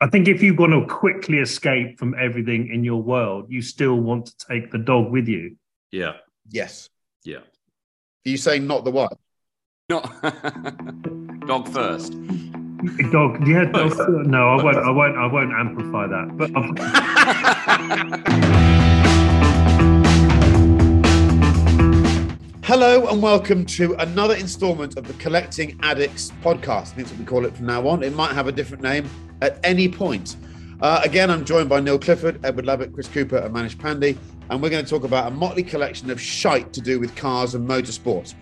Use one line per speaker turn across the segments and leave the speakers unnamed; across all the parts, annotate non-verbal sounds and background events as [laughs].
I think if you want to quickly escape from everything in your world, you still want to take the dog with you.
Yeah.
Yes.
Yeah.
Are you saying not the wife?
Not [laughs] dog first. [laughs]
Dog, yeah, dog. No, I won't. I won't. I won't amplify that. But [laughs]
Hello and welcome to another instalment of the Collecting Addicts podcast. That's what we call it from now on. It might have a different name at any point. Uh, again, I'm joined by Neil Clifford, Edward Lovett, Chris Cooper, and Manish Pandey, and we're going to talk about a motley collection of shite to do with cars and motorsports.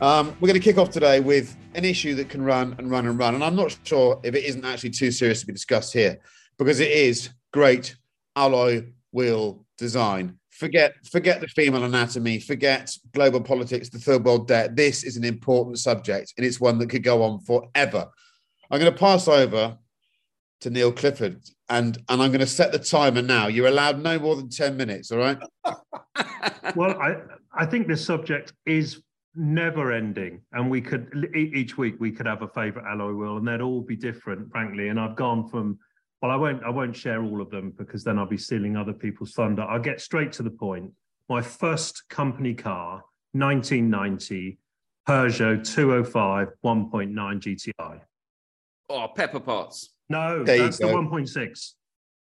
Um, we're going to kick off today with an issue that can run and run and run, and I'm not sure if it isn't actually too serious to be discussed here because it is great alloy wheel design forget forget the female anatomy. Forget global politics the third world debt. This is an important subject and it's one that could go on forever. I'm going to pass over to neil clifford and and i'm going to set the timer now. You're allowed no more than 10 minutes all right? [laughs]
Well, I I think this subject is never ending, and we could each week we could have a favorite alloy wheel, and they'd all be different, frankly. And I've gone from well, I won't I won't share all of them because then I'll be stealing other people's thunder. I'll get straight to the point. My first company car, 1990 Peugeot 205 1.9 GTI.
Oh, pepper pots.
No,
There
that's the 1.6.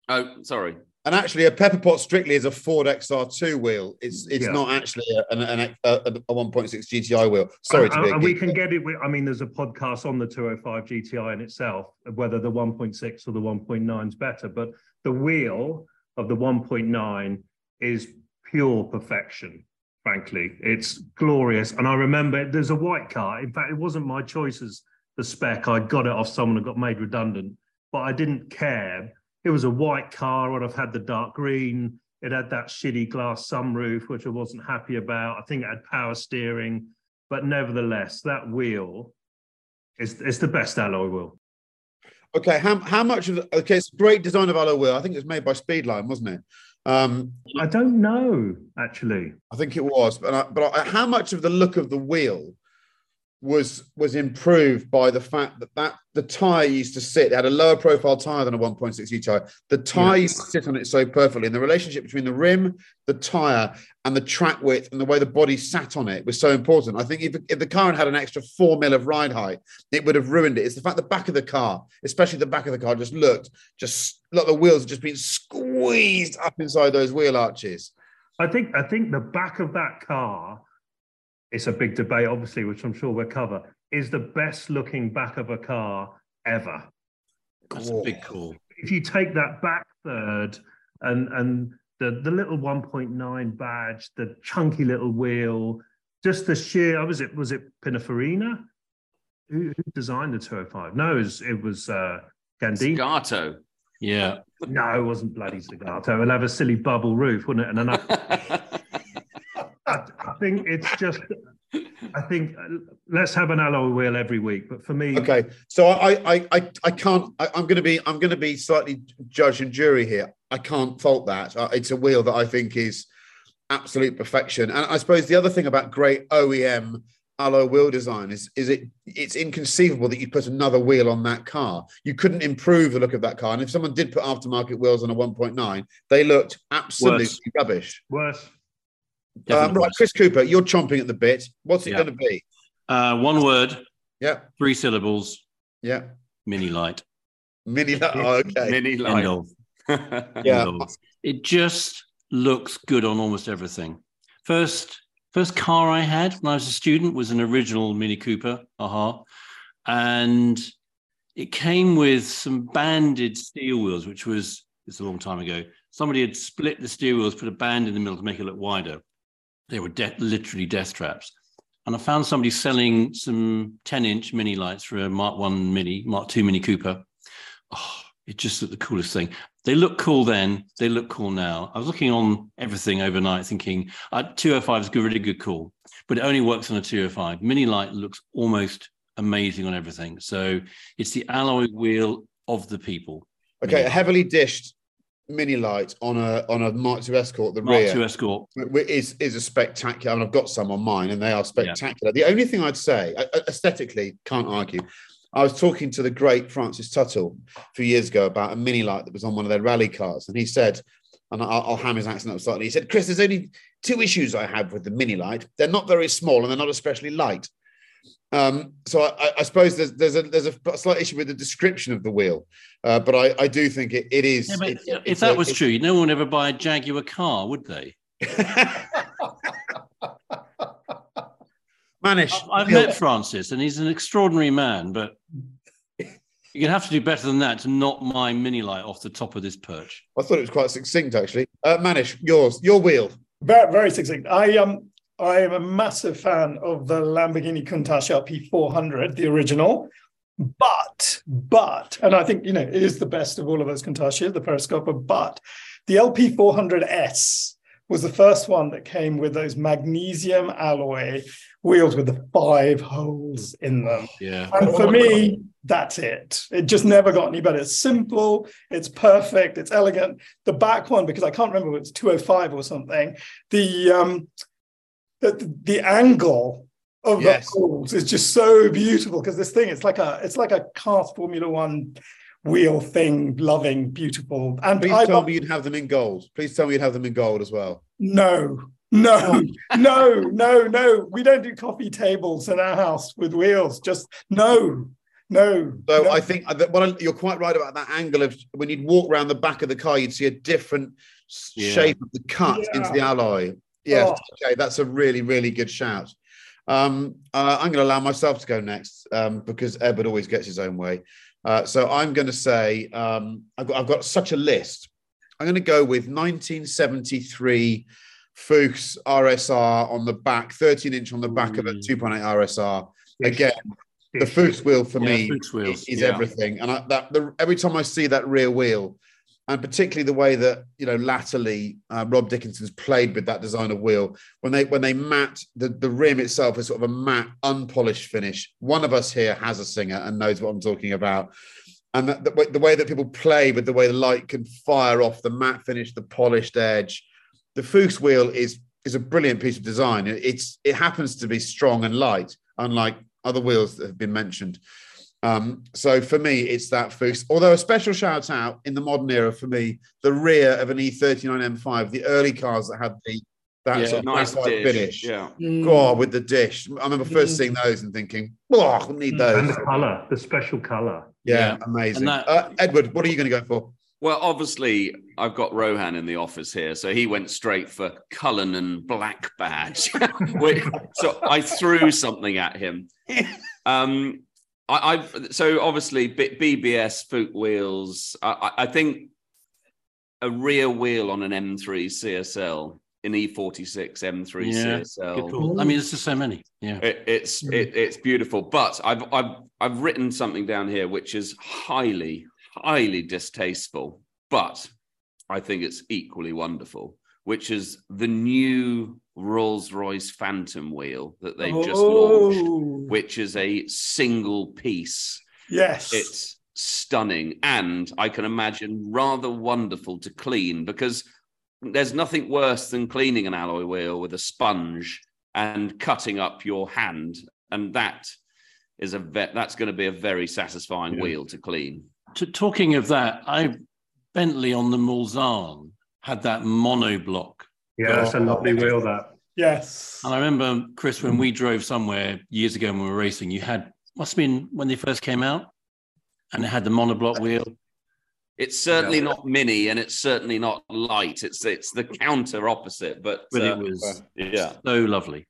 Oh, sorry.
And actually a pepper pot strictly is a ford xr2 wheel it's it's
Yeah.
not actually a, an, an, a, a 1.6 gti wheel sorry to
And- and we can get it. With, I mean, there's a podcast on the 205 GTI in itself, whether the 1.6 or the 1.9 is better. But the wheel of the 1.9 is pure perfection. Frankly, it's glorious. And I remember there's a white car. In fact, it wasn't my choice as the spec. I got it off someone who got made redundant, but I didn't care. It was a white car. I'd have had the dark green. It had that shitty glass sunroof, which I wasn't happy about. I think it had power steering but nevertheless, that wheel is it's the best alloy wheel.
okay how, how much of the, okay it's great design of alloy wheel i think it was made by speedline wasn't it um
I don't know actually.
I think it was, but I, but I, how much of the look of the wheel was was improved by the fact that that the tire used to sit it had a lower profile tire than a 1.6 GTI. The tire
Yeah.
used to sit on it so perfectly, and the relationship between the rim, the tire, and the track width, and the way the body sat on it was so important. I think if, if the car had had an extra four mil of ride height, it would have ruined it. It's the fact the back of the car, especially the back of the car, just looked just like the wheels had just been squeezed up inside those wheel arches.
I think I think the back of that car, it's a big debate, obviously, which I'm sure we'll cover, is the best looking back of a car ever.
That's a big call.
If you take that back third and and the, the little 1.9 badge, the chunky little wheel, just the sheer, was it was it Pininfarina? Who, who designed the 205? No, it was, it was uh, Gandini.
Scarto.
Yeah.
No, it wasn't bloody Segato. It'll have a silly bubble roof, wouldn't it? And then I, I, I think it's just I think let's have an alloy wheel every week. But for me,
Okay, so I I I, I can't. I, I'm going to be I'm going to be slightly judge and jury here. I can't fault that. It's a wheel that I think is absolute perfection. And I suppose the other thing about great OEM alloy wheel design is is it it's inconceivable that you put another wheel on that car. You couldn't improve the look of that car. And if someone did put aftermarket wheels on a 1.9, they looked absolutely
Worse.
rubbish.
worse.
Um, right. Chris Cooper, you're chomping at the bit. What's it
Yeah.
going to be?
Uh, one word,
Yeah,
three syllables,
yeah.
Minilite.
Mini. Oh, [laughs] okay.
Mini
End
light.
of. [laughs]
Yeah.
End of. It just looks good on almost everything. First, first car I had when I was a student was an original Mini Cooper, aha, and it came with some banded steel wheels, which was it's a long time ago. Somebody had split the steel wheels, put a band in the middle to make it look wider. They were de- literally death traps. And I found somebody selling some 10 inch Minilites for a Mark 1 Mini, Mark 2 Mini Cooper. Oh, it just looked the coolest thing. They look cool then, they look cool now. I was looking on everything overnight thinking uh, 205 is a really good, call, but it only works on a 205. Minilite looks almost amazing on everything. So it's the alloy wheel of the people.
Okay, heavily dished Minilite on a on a Mark II Escort, the
Mark
rear.
2 Escort.
Is is a spectacular. And I've got some on mine, and they are spectacular. The only thing I'd say, aesthetically, can't argue. I was talking to the great Francis Tuthill a few years ago about a Minilite that was on one of their rally cars, and he said, and I'll, I'll ham his accent up slightly. He said, "Chris, there's only two issues I have with the Minilite. They're not very small, and they're not especially light." Um, so I, I- I suppose there's there's a there's a slight issue with the description of the wheel, uh, but I, I do think it, it is.
Yeah,
it-
if
it's
that
a-
was
it's-
true, no one would ever buy a Jaguar car, would they? [laughs]
Manish,
I've, I've met Francis, and he's an extraordinary man, but you're gonna have to do better than that to knock my Minilite off the top of this perch.
I thought it was quite succinct, actually. Uh, Manish, yours, your wheel.
Very, very succinct. I um I am a massive fan of the Lamborghini Countach LP400, the original. But, but, and I think you know it is the best of all of those Countachs, the Periscopio. But the LP400S was the first one that came with those magnesium alloy wheels with the five holes in them.
Yeah.
And for me, that's it. It just never got any better. It's simple, it's perfect, it's elegant. The back one, because I can't remember if it's 205 or something, the um the, the angle of
Yes.
the holes is just so beautiful because this thing it's like a it's like a cast Formula One wheel thing, loving, beautiful. And
Please
I
tell
love-
me you'd have them in gold. Please tell me you'd have them in gold as well.
no, no, [laughs] no, no, no. We don't do coffee tables in our house with wheels. Just no, no.
So
no.
I think that what I, you're quite right about that angle of when you'd walk around the back of the car, you'd see a different
Yeah.
shape of the cut
Yeah.
into the alloy. Yes,
Oh.
okay, that's a really, really good shout. Um, uh, I'm going to allow myself to go next um, because Ebert always gets his own way. Uh, so I'm going to say um, I've, got, I've got such a list. I'm going to go with 1973 Fuchs RSR on the back, 13 inch on the back of a 2.8 RSR. Again, the. Fuchs wheel for
Yeah,
me
Fuchs
is
yeah.
everything. And I, that the, every time I see that rear wheel, and particularly the way that you know latterly uh, Rob Dickinson's played with that design of wheel, when they when they matte the, the rim itself is sort of a matte, unpolished finish. One of us here has a singer and knows what I'm talking about. And that, the, way- the way that people play with the way the light can fire off the matte finish, the polished edge, the Fuchs wheel is is a brilliant piece of design. It- It's it happens to be strong and light, unlike other wheels that have been mentioned. Um, so for me, it's that Fuchs. Although a special shout out in the modern era for me, the rear of an E39 M5, the early cars that had the that
Yeah,
sort of
Nice
graphite
dish.
finish.
Yeah.
God, with the dish. I remember first seeing those and thinking, oh, I need those.
and the colour, the special colour.
Yeah,
Yeah.
amazing.
That-
uh, Edward, what are you going to go for?
Well, obviously, I've got Rohan in the office here, so he went straight for Cullinan and Black Badge. [laughs] So I threw something at him. [laughs] Um, I, I've so obviously BBS foot wheels. I, I think a rear wheel on an M3 CSL, an E46 M3
Yeah,
CSL.
I mean, there's just so many. Yeah.
It, it's it, it's beautiful, but I've I've I've written something down here which is highly highly distasteful, but I think it's equally wonderful, which is the new Rolls Royce Phantom wheel that they've just launched,
Oh,
which is a single piece.
yes.
It's stunning and I can imagine rather wonderful to clean because there's nothing worse than cleaning an alloy wheel with a sponge and cutting up your hand. And that is a ve- that's going to be a very satisfying
Yeah.
wheel to clean.
T- talking of that, I Bentley on the Mulsanne had that monoblock.
Yeah, that's a lovely wheel. That
yes.
And I remember, Chris, when we drove somewhere years ago when we were racing, you had, must have been when they first came out, and it had the monoblock wheel.
It's certainly not mini and it's certainly not light. It's it's the counter opposite, but,
But
uh,
it was
yeah.
so lovely.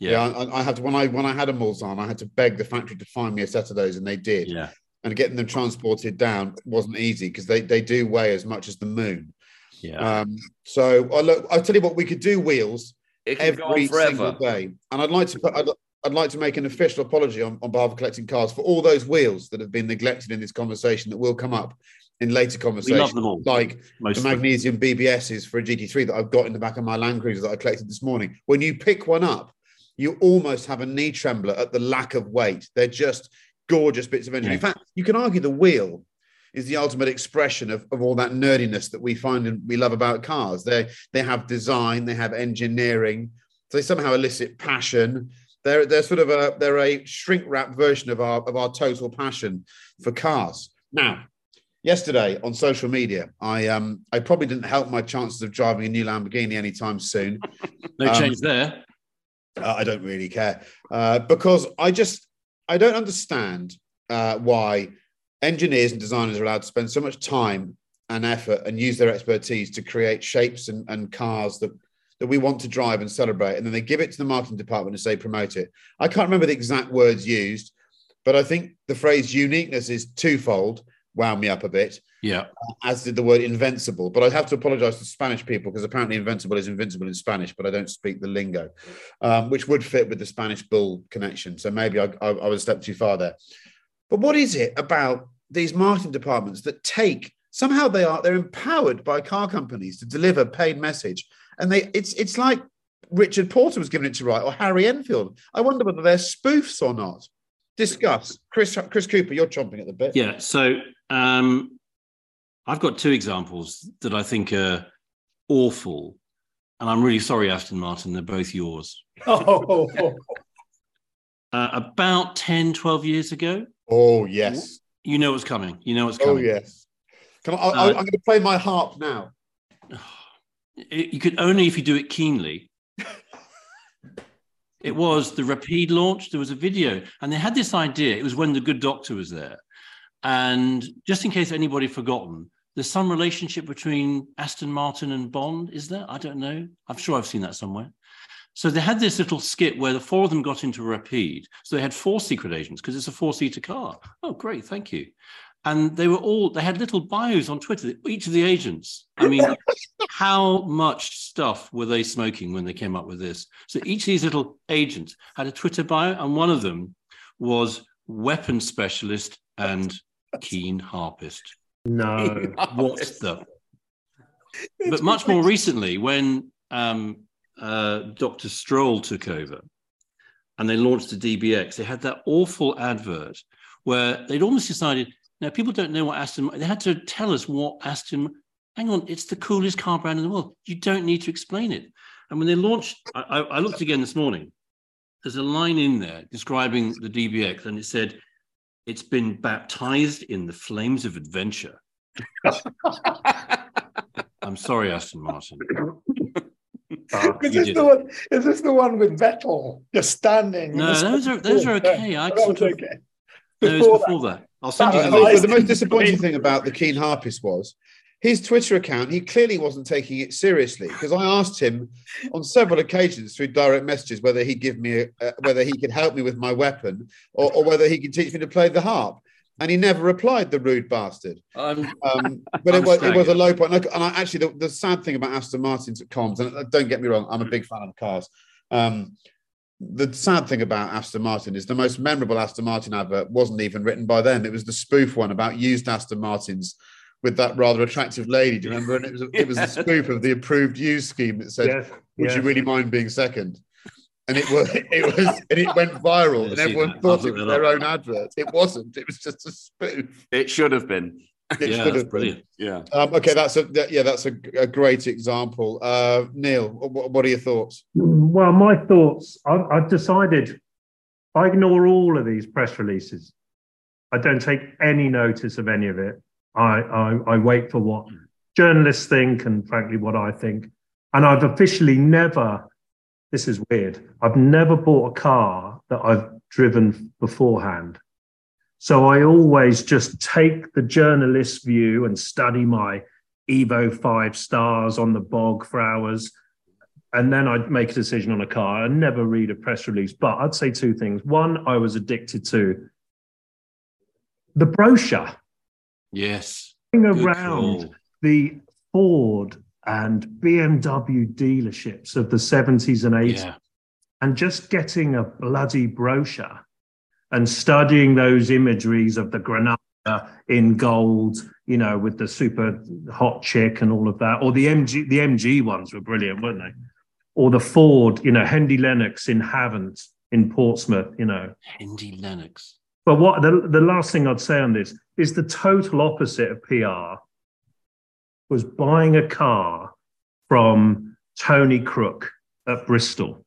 Yeah,
Yeah.
I, I had to when I when I had a Mulsanne, I had to beg the factory to find me a set of those, and they did.
Yeah.
And getting them transported down wasn't easy because they they do weigh as much as the moon.
Yeah.
Um, so I look, I'll tell you what, we could do wheels
It can go on
every single day, and I'd like to put. I'd, I'd like to make an official apology on, on behalf of collecting cars for all those wheels that have been neglected in this conversation that will come up in later
we
conversations.
love them all.
Like
Most
the magnesium BBSs for a GT3 that I've got in the back of my Land Cruiser that I collected this morning. When you pick one up, you almost have a knee trembler at the lack of weight. They're just gorgeous bits of engine. In fact, you can argue the wheel is the ultimate expression of, of all that nerdiness that we find and we love about cars. They they have design, they have engineering, so they somehow elicit passion. They're they're sort of a they're a shrink wrap version of our of our total passion for cars. Now, yesterday on social media, I um I probably didn't help my chances of driving a new Lamborghini anytime soon.
No
um,
change there.
Uh, I don't really care uh, because I just I don't understand uh, why engineers and designers are allowed to spend so much time and effort and use their expertise to create shapes and, and cars that that we want to drive and celebrate, and then they give it to the marketing department and say promote it. I can't remember the exact words used, but I think the phrase uniqueness is twofold. Wound me up a bit
Yeah.
as did the word invincible. But I have to apologize to Spanish people because apparently invincible is invincible in Spanish, but I don't speak the lingo, um, which would fit with the Spanish bull connection. So maybe I, I, I was a step too far there. But what is it about these marketing departments that take somehow they are they're empowered by car companies to deliver paid message, and they it's it's like Richard Porter was given it to write or Harry Enfield. I wonder whether they're spoofs or not. Discuss, Chris. Chris Cooper, you're chomping at the bit.
Yeah. So um, I've got two examples that I think are awful. And I'm really sorry, Aston Martin. They're both yours.
Oh, [laughs]
Uh, about 10, 12 years ago,
Oh yes.
you know what's coming. You know what's coming.
Oh yes. Come on, I,
Uh,
I, I'm going to play my harp now. [sighs]
You could only if you do it keenly. [laughs] it was the Rapide launch. There was a video, and they had this idea. It was when the good doctor was there. And just in case anybody forgotten, there's some relationship between Aston Martin and Bond, is there? I don't know. I'm sure I've seen that somewhere. So they had this little skit where the four of them got into a Rapide. So they had four secret agents because it's a four-seater car. Oh, great, thank you. And they were all they had little bios on Twitter. Each of the agents. I mean, [laughs] how much stuff were they smoking when they came up with this? So each of these little agents had a Twitter bio, and one of them was weapons specialist and keen harpist.
no,
What the? [laughs] But much more recently, when um, uh, Dr. Stroll took over and they launched the DBX, they had that awful advert where they'd almost decided, now people don't know what Aston, they had to tell us what Aston, hang on, it's the coolest car brand in the world. You don't need to explain it. And when they launched, I, I looked again this morning, there's a line in there describing the DBX and it said, it's been baptized in the flames of adventure. [laughs] I'm sorry, Aston Martin.
Uh, [laughs]
is, this the one, is this the one with Vettel just standing?
No, those are those are
Yeah,
okay. I
that was okay.
no, it was
Before
before that. I'll send you
That
the link.
the most disappointing thing about the Keen Harpist was his Twitter account. He clearly wasn't taking it seriously because I asked him on several occasions through direct messages whether he'd give me, a, uh, whether he could help me with my weapon or, or whether he could teach me to play the harp. And he never replied, the rude bastard.
I'm,
Um, but it was, it was a low point. And, I, and I actually, the, the sad thing about Aston Martin's at comms, and uh, don't get me wrong, I'm a big fan of cars. Um, the sad thing about Aston Martin is the most memorable Aston Martin advert wasn't even written by them. It was the spoof one about used Aston Martins with that rather attractive lady. Do you remember? And it was a, it was a [laughs] spoof of the approved use scheme that said
yes,
Would
Yeah.
you really mind being second? And it was, [laughs] it was, and it went viral, and everyone
that.
thought it was their own advert. It wasn't. It was just a spoof.
It should have been.
It
yeah,
should
that's
have been.
Yeah.
Um, okay, that's a that- yeah, that's a, a great example. Uh, Neil, what, what are your thoughts?
Well, my thoughts. I've, I've decided I ignore all of these press releases. I don't take any notice of any of it. I, I, I wait for what journalists think and, frankly, what I think. And I've officially never. This is weird. I've never bought a car that I've driven beforehand. So I always just take the journalist view and study my Evo five stars on the bog for hours and then I'd make a decision on a car. I'd never read a press release, but I'd say two things. One, I was addicted to the brochure
Yes.
going around the Ford and BMW dealerships of the 70s and 80s
Yeah.
and just getting a bloody brochure and studying those imageries of the Granada in gold, you know, with the super hot chick and all of that, or the MG, the MG ones were brilliant, weren't they? Or the Ford, you know, Hendy Lennox in Havant in Portsmouth, you know.
Hendy Lennox.
But what the, the last thing I'd say on this is the total opposite of PR was buying a car from Tony Crook at Bristol.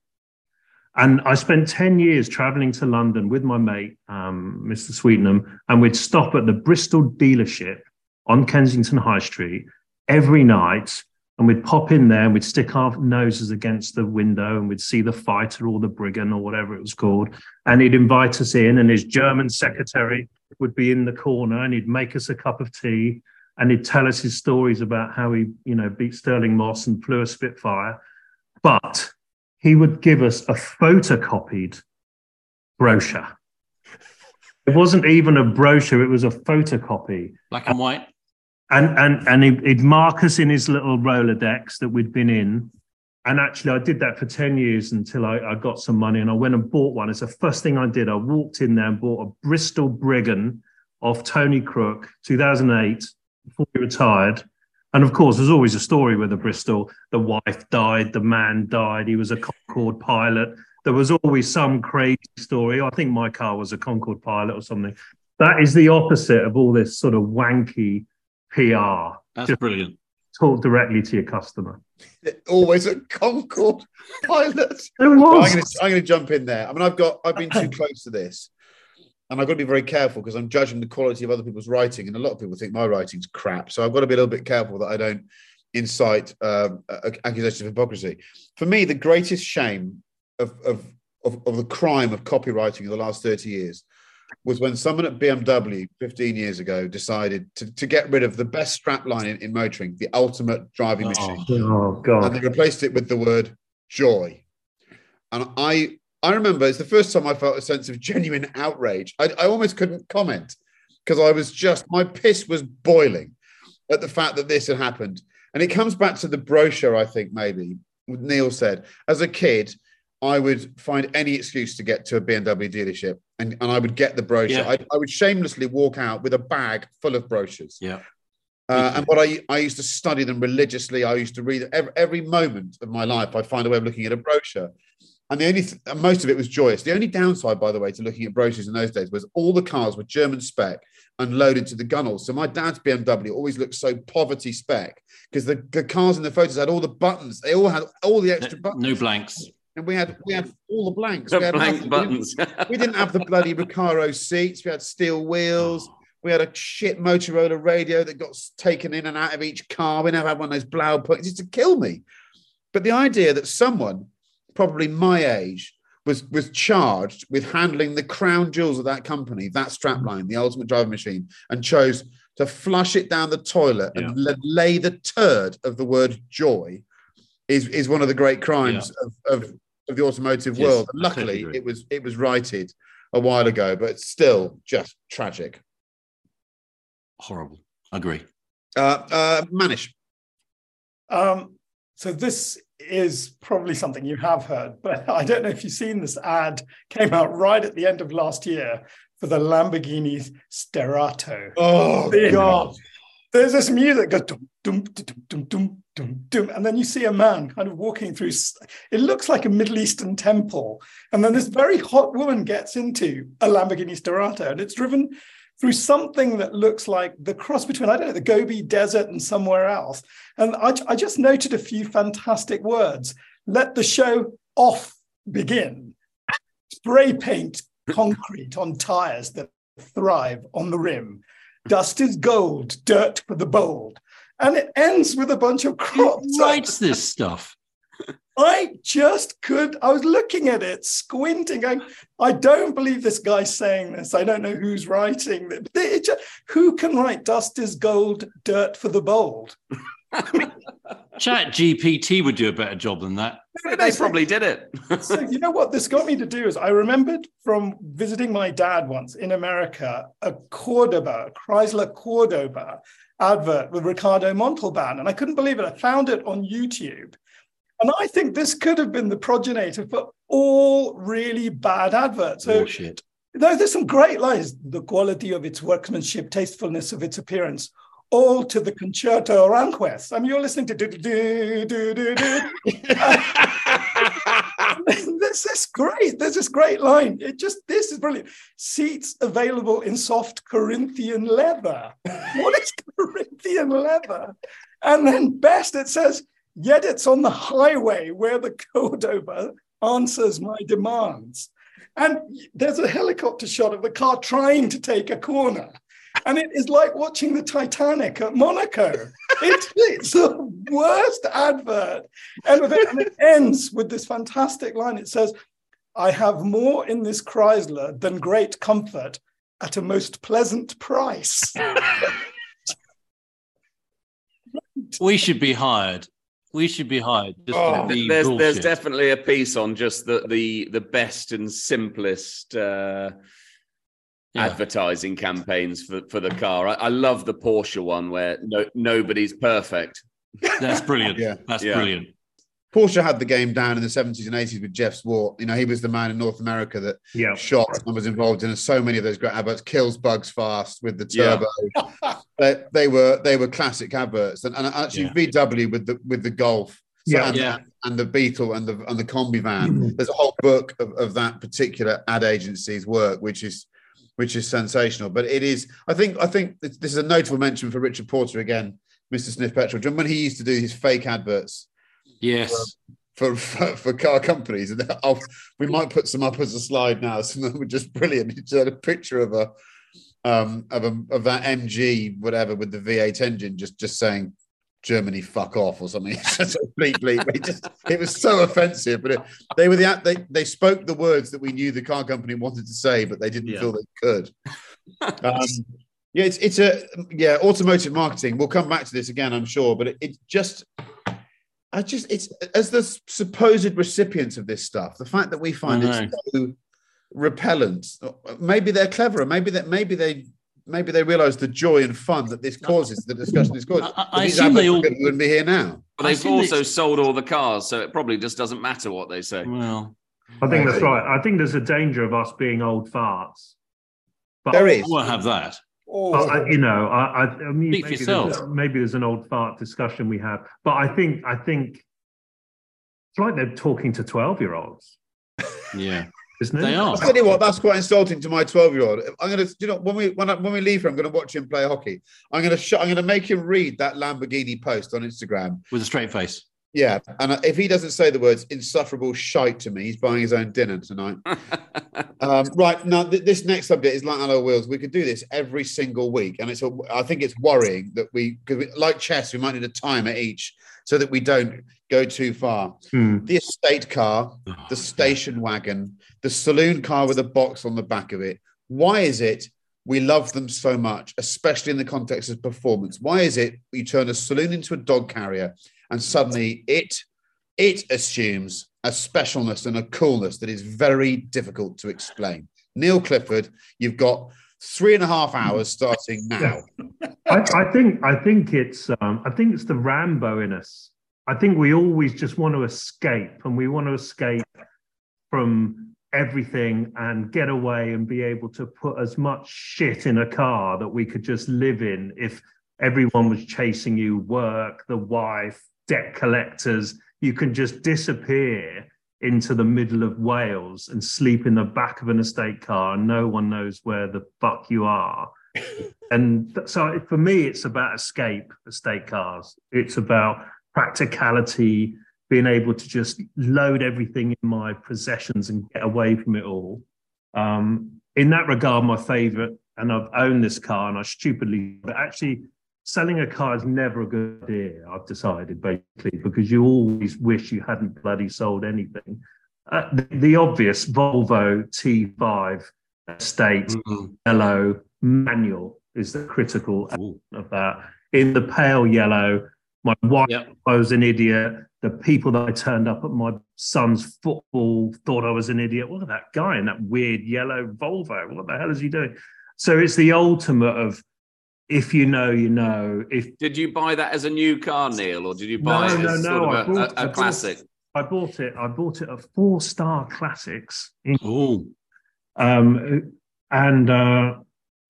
And I spent 10 years traveling to London with my mate, um, Mr. Sweetenham, and we'd stop at the Bristol dealership on Kensington High Street every night. And we'd pop in there and we'd stick our noses against the window and we'd see the fighter or the brigand or whatever it was called. And he'd invite us in, and his German secretary would be in the corner and he'd make us a cup of tea and he'd tell us his stories about how he, you know, beat Stirling Moss and flew a Spitfire. But he would give us a photocopied brochure. It wasn't even a brochure, it was a photocopy.
Black and white.
And and and he'd, mark us in his little Rolodex that we'd been in. And actually, I did that for 10 years until I, I got some money and I went and bought one. It's the first thing I did. I walked in there and bought a Bristol Brigand off Tony Crook, 2008, before he retired. And of course, there's always a story with the Bristol. The wife died, the man died, he was a Concorde pilot. There was always some crazy story. I think my car was a Concorde pilot or something. That is the opposite of all this sort of wanky PR.
That's
Just
brilliant.
talk directly to your customer.
Always a Concorde [laughs] pilot.
It was.
I'm going to I'm going to jump in there. I mean, I've got I've been too [laughs] close to this, and I've got to be very careful because I'm judging the quality of other people's writing, and a lot of people think my writing's crap. So I've got to be a little bit careful that I don't incite um, accusations of hypocrisy. For me, the greatest shame of of, of of the crime of copywriting in the last thirty years was when someone at BMW 15 years ago decided to, to get rid of the best strap line in, in motoring, the ultimate driving
Oh.
machine
Oh God.
and they replaced it with the word joy. And I I remember it's the first time I felt a sense of genuine outrage. I, I almost couldn't comment because I was just my piss was boiling at the fact that this had happened. And it comes back to the brochure, I think, maybe. Neil said, as a kid, I would find any excuse to get to a BMW dealership and, and I would get the brochure.
Yeah.
I, I would shamelessly walk out with a bag full of brochures.
Yeah.
Uh, and what I, I used to study them religiously. I used to read every, every moment of my life. I find a way of looking at a brochure, and the only th- and most of it was joyous. The only downside, by the way, to looking at brochures in those days was all the cars were German spec and loaded to the gunnels. So my dad's BMW always looked so poverty spec because the, the cars in the photos had all the buttons. They all had all the extra buttons,
No blanks.
and we had we had all the blanks. We had
Blank
nothing. We didn't-
buttons. [laughs]
we didn't have the bloody Recaro seats. We had steel wheels.
Oh.
We had a shit Motorola radio that got taken in and out of each car. We never had one of those Blaupunkts. It's to kill me. But the idea that someone, probably my age, was was charged with handling the crown jewels of that company, that strapline, the ultimate driving machine, and chose to flush it down the toilet and la- lay the turd of the word joy, is is one of the great crimes of, of of the automotive
Yes,
world. And luckily, it was it was righted a while ago, but still just tragic.
Horrible. Agree.
Uh, uh, Manish,
Um, so this is probably something you have heard, but [laughs] I don't know if you've seen this ad came out right at the end of last year for the Lamborghini Sterrato.
oh
The-
god,
there's this music goes dum dum dum dum dum dum dum, and then you see a man kind of walking through. It looks like a Middle Eastern temple, and then this very hot woman gets into a Lamborghini Sterrato, and it's driven through something that looks like the cross between I don't know the Gobi Desert and somewhere else. And I, I just noted a few fantastic words. Let the show off begin. Spray paint concrete on tires that thrive on the rim. Dust is gold, dirt for the bold. And it ends with a bunch of crops.
Who writes this stuff?
I just could. I was looking at it, squinting, going, I don't believe this guy's saying this. I don't know who's writing it. it just, who can write dust is gold, dirt for the bold?
Chat GPT would do a better job than that.
They probably did it.
so you know what this got me to do is I remembered from visiting my dad once in America a Cordoba, a Chrysler Cordoba advert with Ricardo Montalban, and I couldn't believe it. I found it on YouTube, and I think this could have been the progenitor for all really bad adverts. So,
Bullshit.
no, there's some great lines. The quality of its workmanship, tastefulness of its appearance, all to the concerto Aranjuez. I mean, you're listening to do do do do do. [laughs] This great, there's this great line. It just this is brilliant. Seats available in soft Corinthian leather. What is Corinthian leather? And then best it says, yet it's on the highway where the Cordoba answers my demands. And there's a helicopter shot of the car trying to take a corner. And it is like watching the Titanic at Monaco. [laughs] It, it's the worst advert. And it, and it ends with this fantastic line. It says, I have more in this Chrysler than great comfort at a most pleasant price. [laughs]
We should be hired. We should be hired. Just
Oh,
to be
there's there's definitely a piece on just the the the best and simplest uh,
Yeah.
advertising campaigns for for the car. I, I love the Porsche one where no nobody's perfect.
That's brilliant.
Yeah.
That's
Yeah.
brilliant.
Porsche had the game down in the 70s and 80s with Jeff Swart. You know, he was the man in North America that
Yeah.
shot and was involved in so many of those great adverts. Kills bugs fast with the
Yeah.
turbo. [laughs] they, they were they were classic adverts, and, and actually
Yeah.
VW with the with the Golf, so-
Yeah.
and,
Yeah.
and the Beetle and the and the combi van. [clears throat] There's a whole book of, of that particular ad agency's work, which is which is sensational. But it is, I think, I think this this is a notable mention for Richard Porter again, Mr. Sniff Petrol. Do you remember when he used to do his fake adverts?
Yes.
for, for, for car companies. And I'll, we might put some up as a slide now. [laughs] Some of them were just brilliant. Had a picture of a um of a of that MG whatever with the V8 engine, just just saying Germany fuck off or something. [laughs] Just bleep bleep. It just it was so offensive. But it, they were the they they spoke the words that we knew the car company wanted to say, but they didn't
Yeah.
feel they could. [laughs] Um, yeah, it's it's a yeah automotive marketing. We'll come back to this again, I'm sure, but it, it just I just it's as the supposed recipients of this stuff, the fact that we find
I
it so repellent. Maybe they're cleverer. Maybe that maybe they maybe they realise the joy and fun that this causes, the discussion is caused.
I- I-
If
I assume they all-
wouldn't be here now.
But they've also
they-
sold all the cars, so it probably just doesn't matter what they say.
Well,
I think that's right. I think there's a danger of us being old farts. But
There is.
I won't have that.
Oh,
But I, you know, I, I, I mean, maybe there's, maybe there's an old fart discussion we have, but I think, I think it's like they're talking to twelve-year-olds,
Yeah.
isn't it?
They are.
I'll tell you what, that's quite insulting to my 12 year old. I'm gonna, you know, when we when, I, when we leave here, I'm gonna watch him play hockey. I'm gonna sh- I'm gonna make him read that Lamborghini post on Instagram.
With a straight face.
Yeah, and if he doesn't say the words "insufferable shite" to me, he's buying his own dinner tonight. [laughs] um, right now, th- this next subject is like alloy wheels. We could do this every single week, and it's a, I think it's worrying that we because we, like chess, we might need a timer each so that we don't go too far.
Hmm.
The estate car, the station wagon, the saloon car with a box on the back of it. Why is it we love them so much, especially in the context of performance? Why is it you turn a saloon into a dog carrier and suddenly it it assumes a specialness and a coolness that is very difficult to explain? Neil Clifford, you've got three and a half hours starting now.
I, I think, I think it's, um, I think it's the Rambo in us. I think we always just want to escape, and we want to escape from everything and get away and be able to put as much shit in a car that we could just live in if everyone was chasing you, work, the wife, debt collectors. You can just disappear into the middle of Wales and sleep in the back of an estate car, and no one knows where the fuck you are. [laughs] and so for me, it's about escape, estate cars. It's about practicality, being able to just load everything in my possessions and get away from it all. Um, in that regard, my favorite, and I've owned this car and I stupidly, but actually selling a car is never a good idea. I've decided basically because you always wish you hadn't bloody sold anything. Uh, the, the, obvious Volvo T5 estate mm-hmm. yellow manual is the critical of that. In the pale yellow, my wife yep. was an idiot. The people that I turned up at my son's football thought I was an idiot. Look at that guy in that weird yellow Volvo. What the hell is he doing? So it's the ultimate of if you know, you know. If
did you buy that as a new car, Neil, or did you buy no, it as no, no. sort of a, bought, a, a classic?
I bought it. I bought it at Four Star Classics.
Oh,
um, and uh,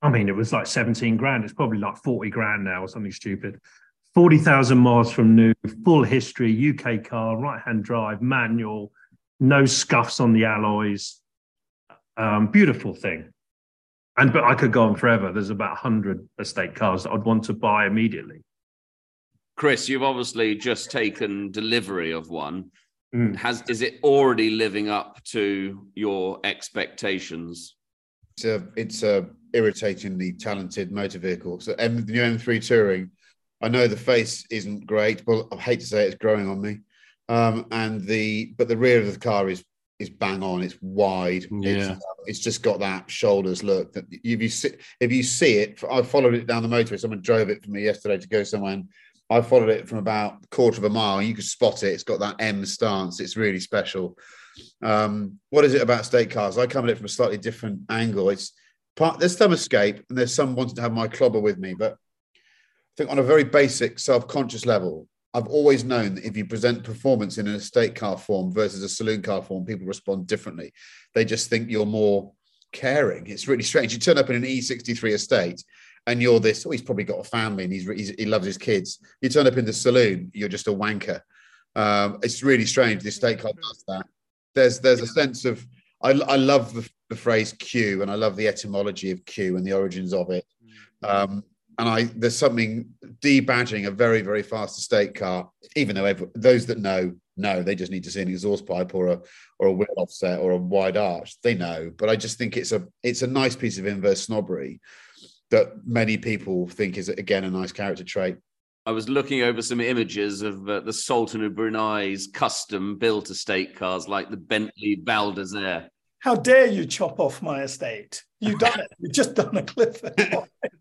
I mean, it was like seventeen grand. It's probably like forty grand now, or something stupid. Forty thousand miles from new, full history, UK car, right-hand drive, manual, no scuffs on the alloys. Um, beautiful thing and but I could go on forever. There's about hundred estate cars that I'd want to buy immediately.
Chris, you've obviously just taken delivery of one.
Mm.
Has is it already living up to your expectations?
It's a it's a irritatingly talented motor vehicle. So M, the new M3 Touring, I know the face isn't great, but I hate to say it, it's growing on me. Um, and the but the rear of the car is is bang on. It's wide.
Yeah.
It's, uh, it's, just got that shoulders look. That if you see if you see it, I followed it down the motorway. Someone drove it for me yesterday to go somewhere. And I followed it from about a quarter of a mile. You could spot it. It's got that M stance. It's really special. Um, what is it about state cars? I come at it from a slightly different angle. It's part. There's some escape, and there's some wanting to have my clobber with me. But I think on a very basic self-conscious level, I've always known that if you present performance in an estate car form versus a saloon car form, people respond differently. They just think you're more caring. It's really strange. You turn up in an E63 estate and you're this, oh, he's probably got a family and he's, he's he loves his kids. You turn up in the saloon, you're just a wanker. Um, it's really strange. The estate car does that. There's there's a sense of I, I love the, the phrase Q and I love the etymology of Q and the origins of it. Um, and I there's something debadging a very very fast estate car. Even though every, those that know know, they just need to see an exhaust pipe or a or a wheel offset or a wide arch. They know, but I just think it's a it's a nice piece of inverse snobbery that many people think is again a nice character trait.
I was looking over some images of uh, the Sultan of Brunei's custom built estate cars like the Bentley Val d'Isere.
How dare you chop off my estate? You've done it. You've just done a cliff. [laughs]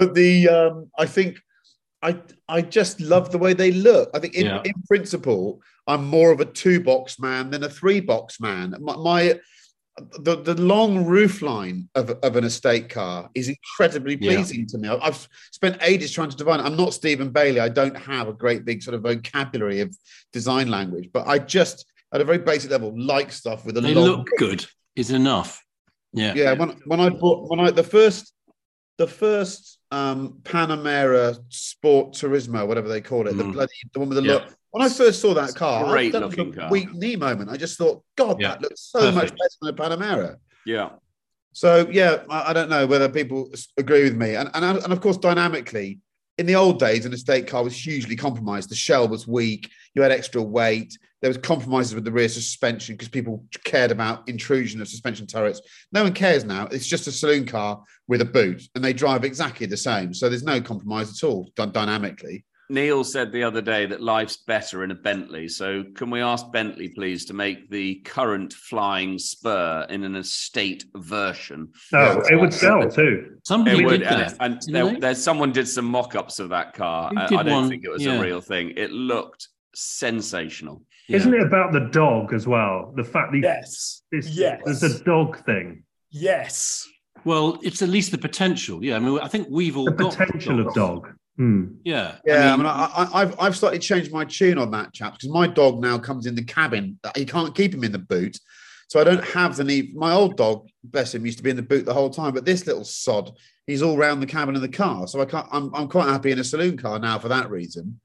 But the um, I think I I just love the way they look. I think in, yeah. in principle, I'm more of a two box man than a three box man. My, my the, the long roof line of, of an estate car is incredibly pleasing yeah. to me. I've spent ages trying to define. It. I'm not Stephen Bayley. I don't have a great big sort of vocabulary of design language, but I just at a very basic level like stuff with a.
They
long
look good. Is enough. Yeah.
Yeah. When when I bought when I the first the first um, Panamera Sport Turismo, whatever they call it, mm. the bloody the one with the yeah. look, When I first saw that car, I
Great
had
looking
a
car.
weak knee moment. I just thought, God,
Yeah.
that looks so much better than a Panamera.
Yeah.
So yeah, I, I don't know whether people agree with me, and and and of course, dynamically, in the old days, an estate car was hugely compromised. The shell was weak. You had extra weight. There was compromises with the rear suspension because people cared about intrusion of suspension turrets. No one cares now. It's just a saloon car with a boot, and they drive exactly the same. So there's no compromise at all dynamically.
Neil said the other day that life's better in a Bentley. So can we ask Bentley, please, to make the current flying spur in an estate version?
No, it would sell too.
Somebody
It would,
did
and,
that.
and
didn't
there, there's someone did some mock-ups of that car. I, I don't
one?
think it was
Yeah.
a real thing. It looked sensational.
Yeah.
Isn't it about the dog as well? The fact that
Yes.
it's,
Yes.
there's a dog thing.
Yes.
Well, it's at least the potential. Yeah, I mean, I think we've all
The
got
potential of dog. Hmm.
Yeah,
Yeah, I
I
mean,
mean,
I, I, I've I've started to change my tune on that, chaps, because my dog now comes in the cabin. You can't keep him in the boot, so I don't have the need. My old dog, bless him, used to be in the boot the whole time, but this little sod, he's all round the cabin of the car. So I can't. I'm I'm quite happy in a saloon car now for that reason.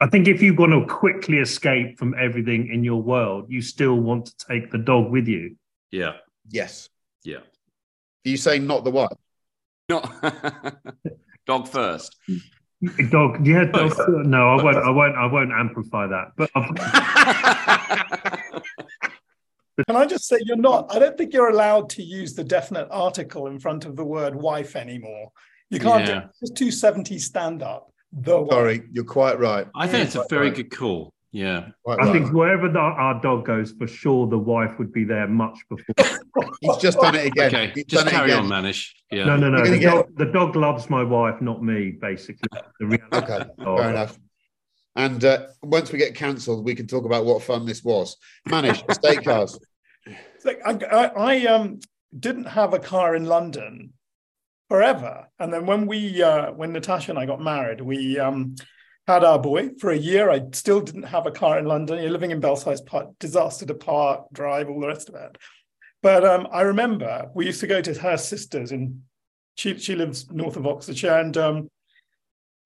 I think if you want to quickly escape from everything in your world, you still want to take the dog with you.
yeah.
Yes.
Yeah.
Are you saying not the wife?
Not [laughs] dog first.
Dog, yeah, dog. No, I won't. I won't. I won't amplify that. But [laughs]
Can I just say you're not? I don't think you're allowed to use the definite article in front of the word wife anymore. You can't.
Yeah.
do It's 270 stand up. The wife.
Sorry, you're quite right.
I think it's a very
right.
good call. Yeah.
Quite
I
right.
think wherever the, our dog goes, for sure, the wife would be there much before. [laughs]
he's just done it again.
Okay,
He's
just
done
carry
again.
on, Manish. Yeah.
No, no, no. The
get-
dog, the dog loves my wife, not me. Basically, the reality.
Okay,
of-
fair enough. And uh, once we get cancelled, we can talk about what fun this was. Manish, estate cars.
Like, I, I, I um didn't have a car in London forever, and then when we uh, when Natasha and I got married, we um had our boy for a year. I still didn't have a car in London. You're living in Belsize Park, disaster to park, drive, all the rest of it. But um, I remember we used to go to her sisters, and she she lives north of Oxfordshire, and um,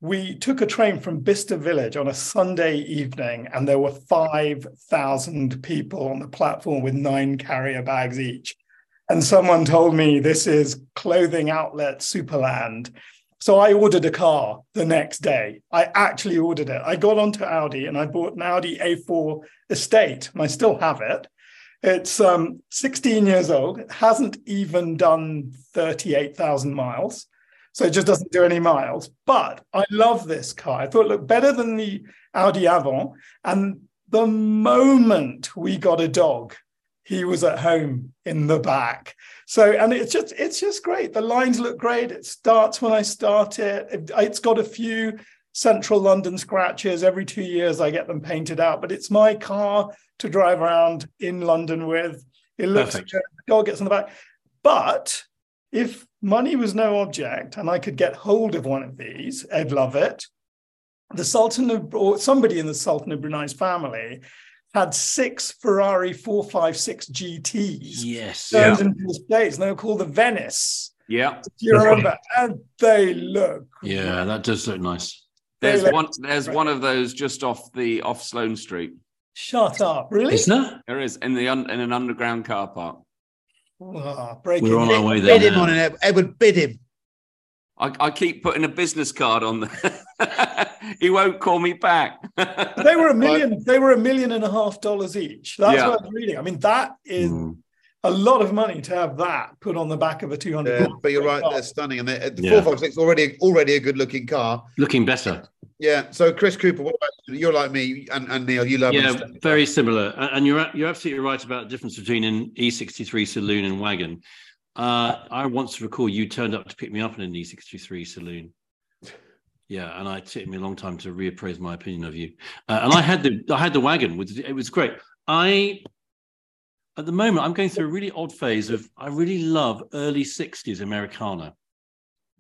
we took a train from Bicester Village on a Sunday evening, and there were 5,000 people on the platform with nine carrier bags each. And someone told me this is clothing outlet Superland. So I ordered a car the next day. I actually ordered it. I got onto Audi and I bought an Audi A4 Estate, and I still have it. It's um, 16 years old. It hasn't even done 38,000 miles. So it just doesn't do any miles. But I love this car. I thought it looked better than the Audi Avant. And the moment we got a dog, he was at home in the back. So, and it's just, it's just great. The lines look great. It starts when I start it. it it's got a few central London scratches. Every two years I get them painted out, but it's my car to drive around in London with. It looks
Perfect.
good. The dog gets in the back. But if money was no object and I could get hold of one of these, I'd love it. The Sultan of, or somebody in the Sultan of Brunei's family had six Ferrari 456 GTs
Yes.
turned into estates, and they were called the Venice.
Yeah.
Do you remember? And they look.
Yeah, that does look nice.
There's
Very
one.
late.
There's one of those just off the off Sloane Street.
Shut up. Really?
Isn't there?
There is in the un, in an underground car park.
Ah, Breaking
We're on our way there.
Bid
there
him on it, Edward. Bid him.
I, I keep putting a business card on there. [laughs] he won't call me back.
They were a [laughs] million. They were a million and a half dollars each. That's
Yeah.
what I was reading. I mean, that is
Mm.
a lot of money to have that put on the back of a two hundred.
Yeah, but you're right. They're stunning, and they- the
Yeah.
456 already already a good looking car.
Looking better.
Yeah. So Chris Cooper, what about you? You're like me and, and Neil. You love
Yeah,
estate
very similar. And you're you're absolutely right about the difference between an E63 saloon and wagon. Uh, I once recall you turned up to pick me up in an E63 saloon. Yeah, and I- it took me a long time to reappraise my opinion of you. Uh, and I had the I had the wagon with it was great. I at the moment I'm going through a really odd phase of I really love early 60s Americana.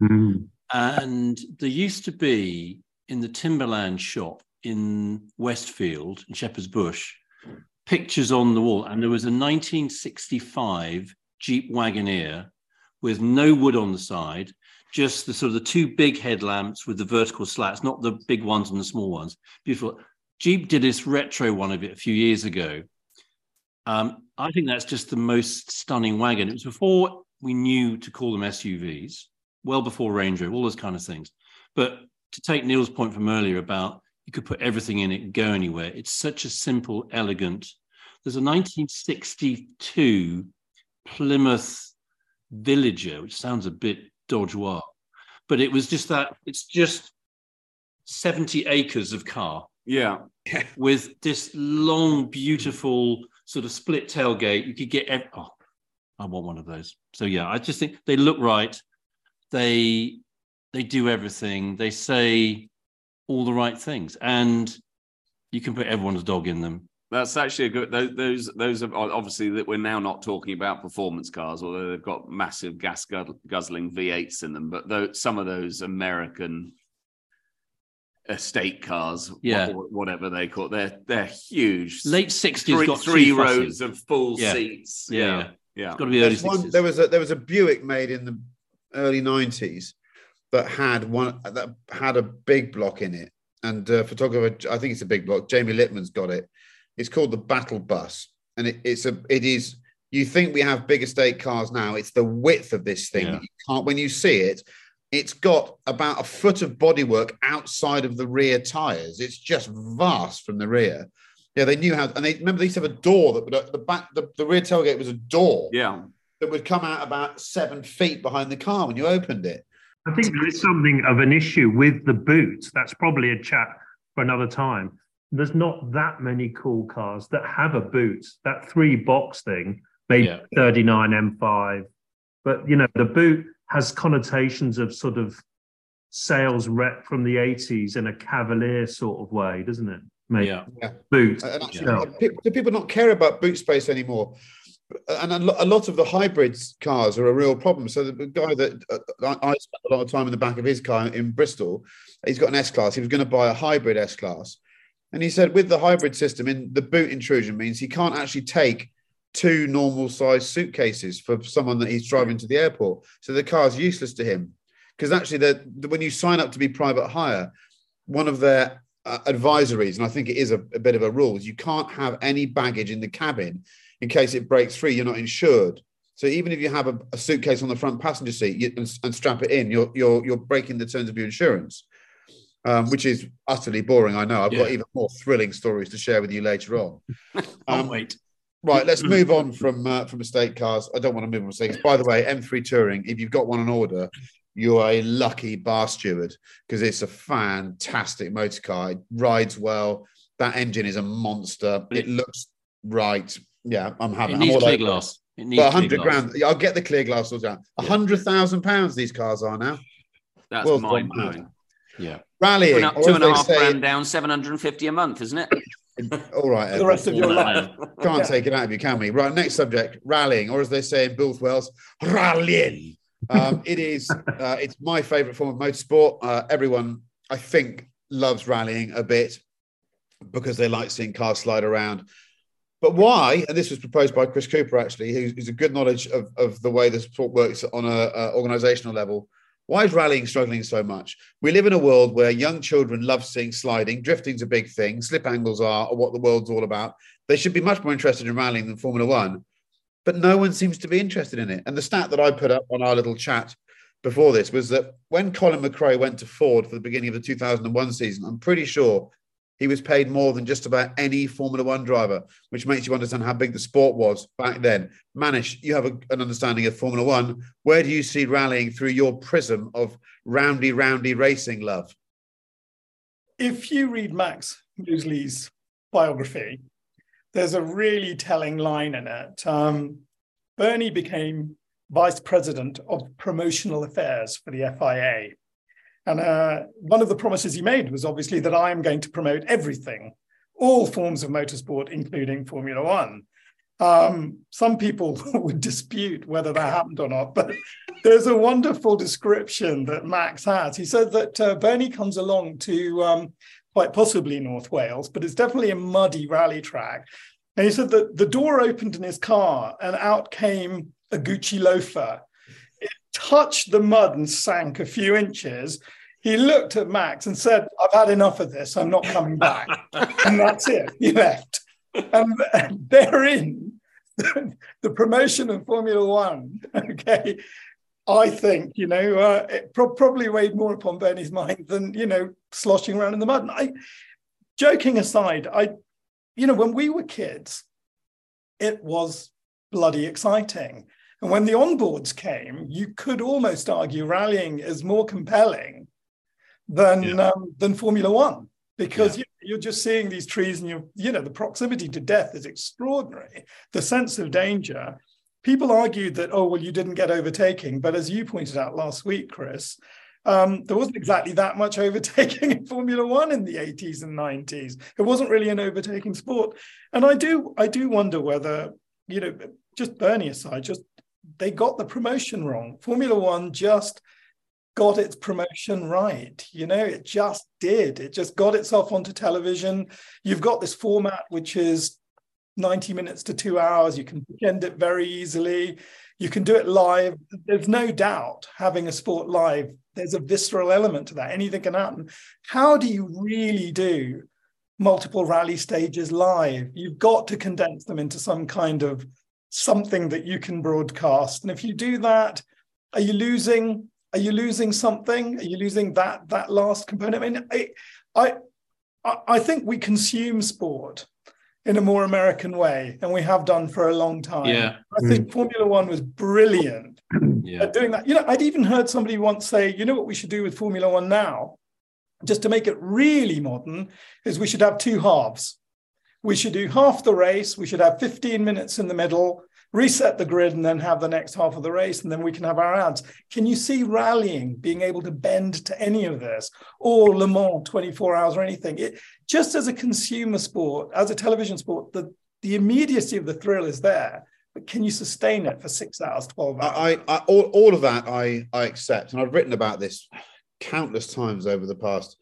Mm.
And there used to be in the Timberland shop in Westfield in Shepherd's Bush pictures on the wall, and there was a 1965 Jeep Wagoneer with no wood on the side, just the sort of the two big headlamps with the vertical slats, not the big ones and the small ones. Beautiful. Jeep did this retro one of it a few years ago. Um, I think that's just the most stunning wagon. It was before we knew to call them SUVs, well before Range Rover, all those kind of things. But to take Neil's point from earlier about you could put everything in it and go anywhere, it's such a simple, elegant. There's a 1962 Plymouth Villager, which sounds a bit dodgeois, but it was just that it's just 70 acres of car.
Yeah. [laughs]
with this long, beautiful sort of split tailgate. You could get, ev- oh, I want one of those. So yeah, I just think they look right. They they do everything. They say all the right things, and you can put everyone's dog in them.
That's actually a good. Those those, those are obviously that we're now not talking about performance cars, although they've got massive gas guzzling V8s in them. But those, some of those American estate cars,
Yeah.
whatever they call, it, they're they're huge.
Late 60s
three,
got
three rows of full
Yeah.
seats.
Yeah,
Yeah,
yeah.
yeah.
It's got to be early
There's one-
60s.
there was a there was a Buick made in the early '90s that had one that had a big block in it, and uh, photographer I think it's a big block. Jamie Lipman's got it. It's called the Battle Bus, and it, it's a it is. You think we have big estate cars now? It's the width of this thing
Yeah.
you can't. When you see it, it's got about a foot of bodywork outside of the rear tires. It's just vast from the rear. Yeah, they knew how, and they remember they used to have a door that would the back the, the rear tailgate was a door
yeah.
that would come out about seven feet behind the car when you opened it.
I think there is something of an issue with the boot. That's probably a chat for another time. There's not that many cool cars that have a boot. That three box thing, maybe
Yeah.
39 M5, but you know the boot has connotations of sort of sales rep from the 80s in a cavalier sort of way, doesn't it? Maybe
Yeah.
Yeah.
boot.
And actually,
Yeah.
do people not care about boot space anymore? And a lot of the hybrids cars are a real problem. So the guy that uh, I I spent a lot of time in the back of his car in Bristol, he's got an S class. He was going to buy a hybrid S class, and he said with the hybrid system, in the boot intrusion means he can't actually take two normal size suitcases for someone that he's driving to the airport. So the car's useless to him because actually, the, the- when you sign up to be private hire, one of their uh, advisories, and I think it is a, a bit of a rule, is you can't have any baggage in the cabin in case it breaks free. You're not insured. So even if you have a, a suitcase on the front passenger seat you, and, and strap it in, you're you're you're breaking the terms of your insurance, um, which is utterly boring. I know. I've got even more thrilling stories to share with you later on. [laughs]
Can't
Um,
wait.
Right, let's [clears throat] move on from uh, from estate cars. I don't want to move on from estate. By the way, M3 Touring, if you've got one on order, you're a lucky bar steward because it's a fantastic motor car. It rides well. That engine is a monster. It,
it-
looks right. Yeah, I'm having.
It
I'm
needs clear
over
glass. It needs
Well, hundred
glass.
grand. Yeah, I'll get the clear glass all down. A hundred thousand pounds. These cars are now
That's
Well,
mind blowing.
Yeah.
Two
rallying.
and a-
or
two
as
and a
they
half
say-
grand down, 750 a month, isn't it? [laughs]
All right,
the rest of your life.
Can't
Yeah.
take it out of you, can we? Right, next subject, rallying, or as they say in Builth Wells, rallying. Um, it is. [laughs] Uh, it's my favourite form of motorsport. Uh, everyone, I think, loves rallying a bit because they like seeing cars slide around. But why? And this was proposed by Chris Cooper, actually, who's, who's a good knowledge of, of the way the sport works on a, a organisational level. Why is rallying struggling so much? We live in a world where young children love seeing sliding. Drifting's a big thing. Slip angles are, what the world's all about. They should be much more interested in rallying than Formula One, but no one seems to be interested in it. And the stat that I put up on our little chat before this was that when Colin McRae went to Ford for the beginning of the 2001 season, I'm pretty sure he was paid more than just about any Formula One driver, which makes you understand how big the sport was back then. Manish, you have a, an understanding of Formula One. Where do you see rallying through your prism of roundy, roundy racing love?
if you read Max Mosley's biography, there's a really telling line in it. Um, Bernie became vice president of promotional affairs for the FIA. And uh, one of the promises he made was obviously that I am going to promote everything, all forms of motorsport, including Formula One. Um, some people [laughs] would dispute whether that happened or not, but [laughs] there's a wonderful description that Max has. He said that uh, Bernie comes along to um, quite possibly North Wales, but it's definitely a muddy rally track. And he said that the door opened in his car and out came a Gucci loafer. Touched the mud and sank a few inches. he looked at Max and said, I've had enough of this. I'm not coming back. [laughs] and that's it. He left. And, and therein, the promotion of Formula One, okay, I think, you know, uh, it pro- probably weighed more upon Bernie's mind than, you know, sloshing around in the mud. And I, joking aside, I, you know, when we were kids, it was bloody exciting. And when the onboards came, you could almost argue rallying is more compelling than yeah. um, than Formula One because yeah. you, are just seeing these trees and you you know the proximity to death is extraordinary. The sense of danger. People argued that oh well you didn't get overtaking, but as you pointed out last week, Chris, um, there wasn't exactly that much [laughs] overtaking in Formula One in the 80s and 90s. It wasn't really an overtaking sport, and I do I do wonder whether you know just Bernie aside, just they got the promotion wrong. Formula One just got its promotion right. You know, it just did. It just got itself onto television. You've got this format which is 90 minutes to two hours. You can end it very easily. You can do it live. There's no doubt having a sport live, there's a visceral element to that. Anything can happen. How do you really do multiple rally stages live? You've got to condense them into some kind of something that you can broadcast. And if you do that, are you losing are you losing something? Are you losing that that last component? I mean, I I I think we consume sport in a more American way, and we have done for a long time.
Yeah.
I think mm. Formula One was brilliant [clears throat] yeah. at doing that. You know, I'd even heard somebody once say, you know what we should do with Formula One now, just to make it really modern, is we should have two halves. We should do half the race. We should have 15 minutes in the middle, reset the grid and then have the next half of the race and then we can have our ads. Can you see rallying being able to bend to any of this or Le Mans 24 hours or anything? It, just as a consumer sport, as a television sport, the, the immediacy of the thrill is there. But can you sustain it for six hours, 12 hours?
I, I, all, all of that I, I accept. And I've written about this countless times over the past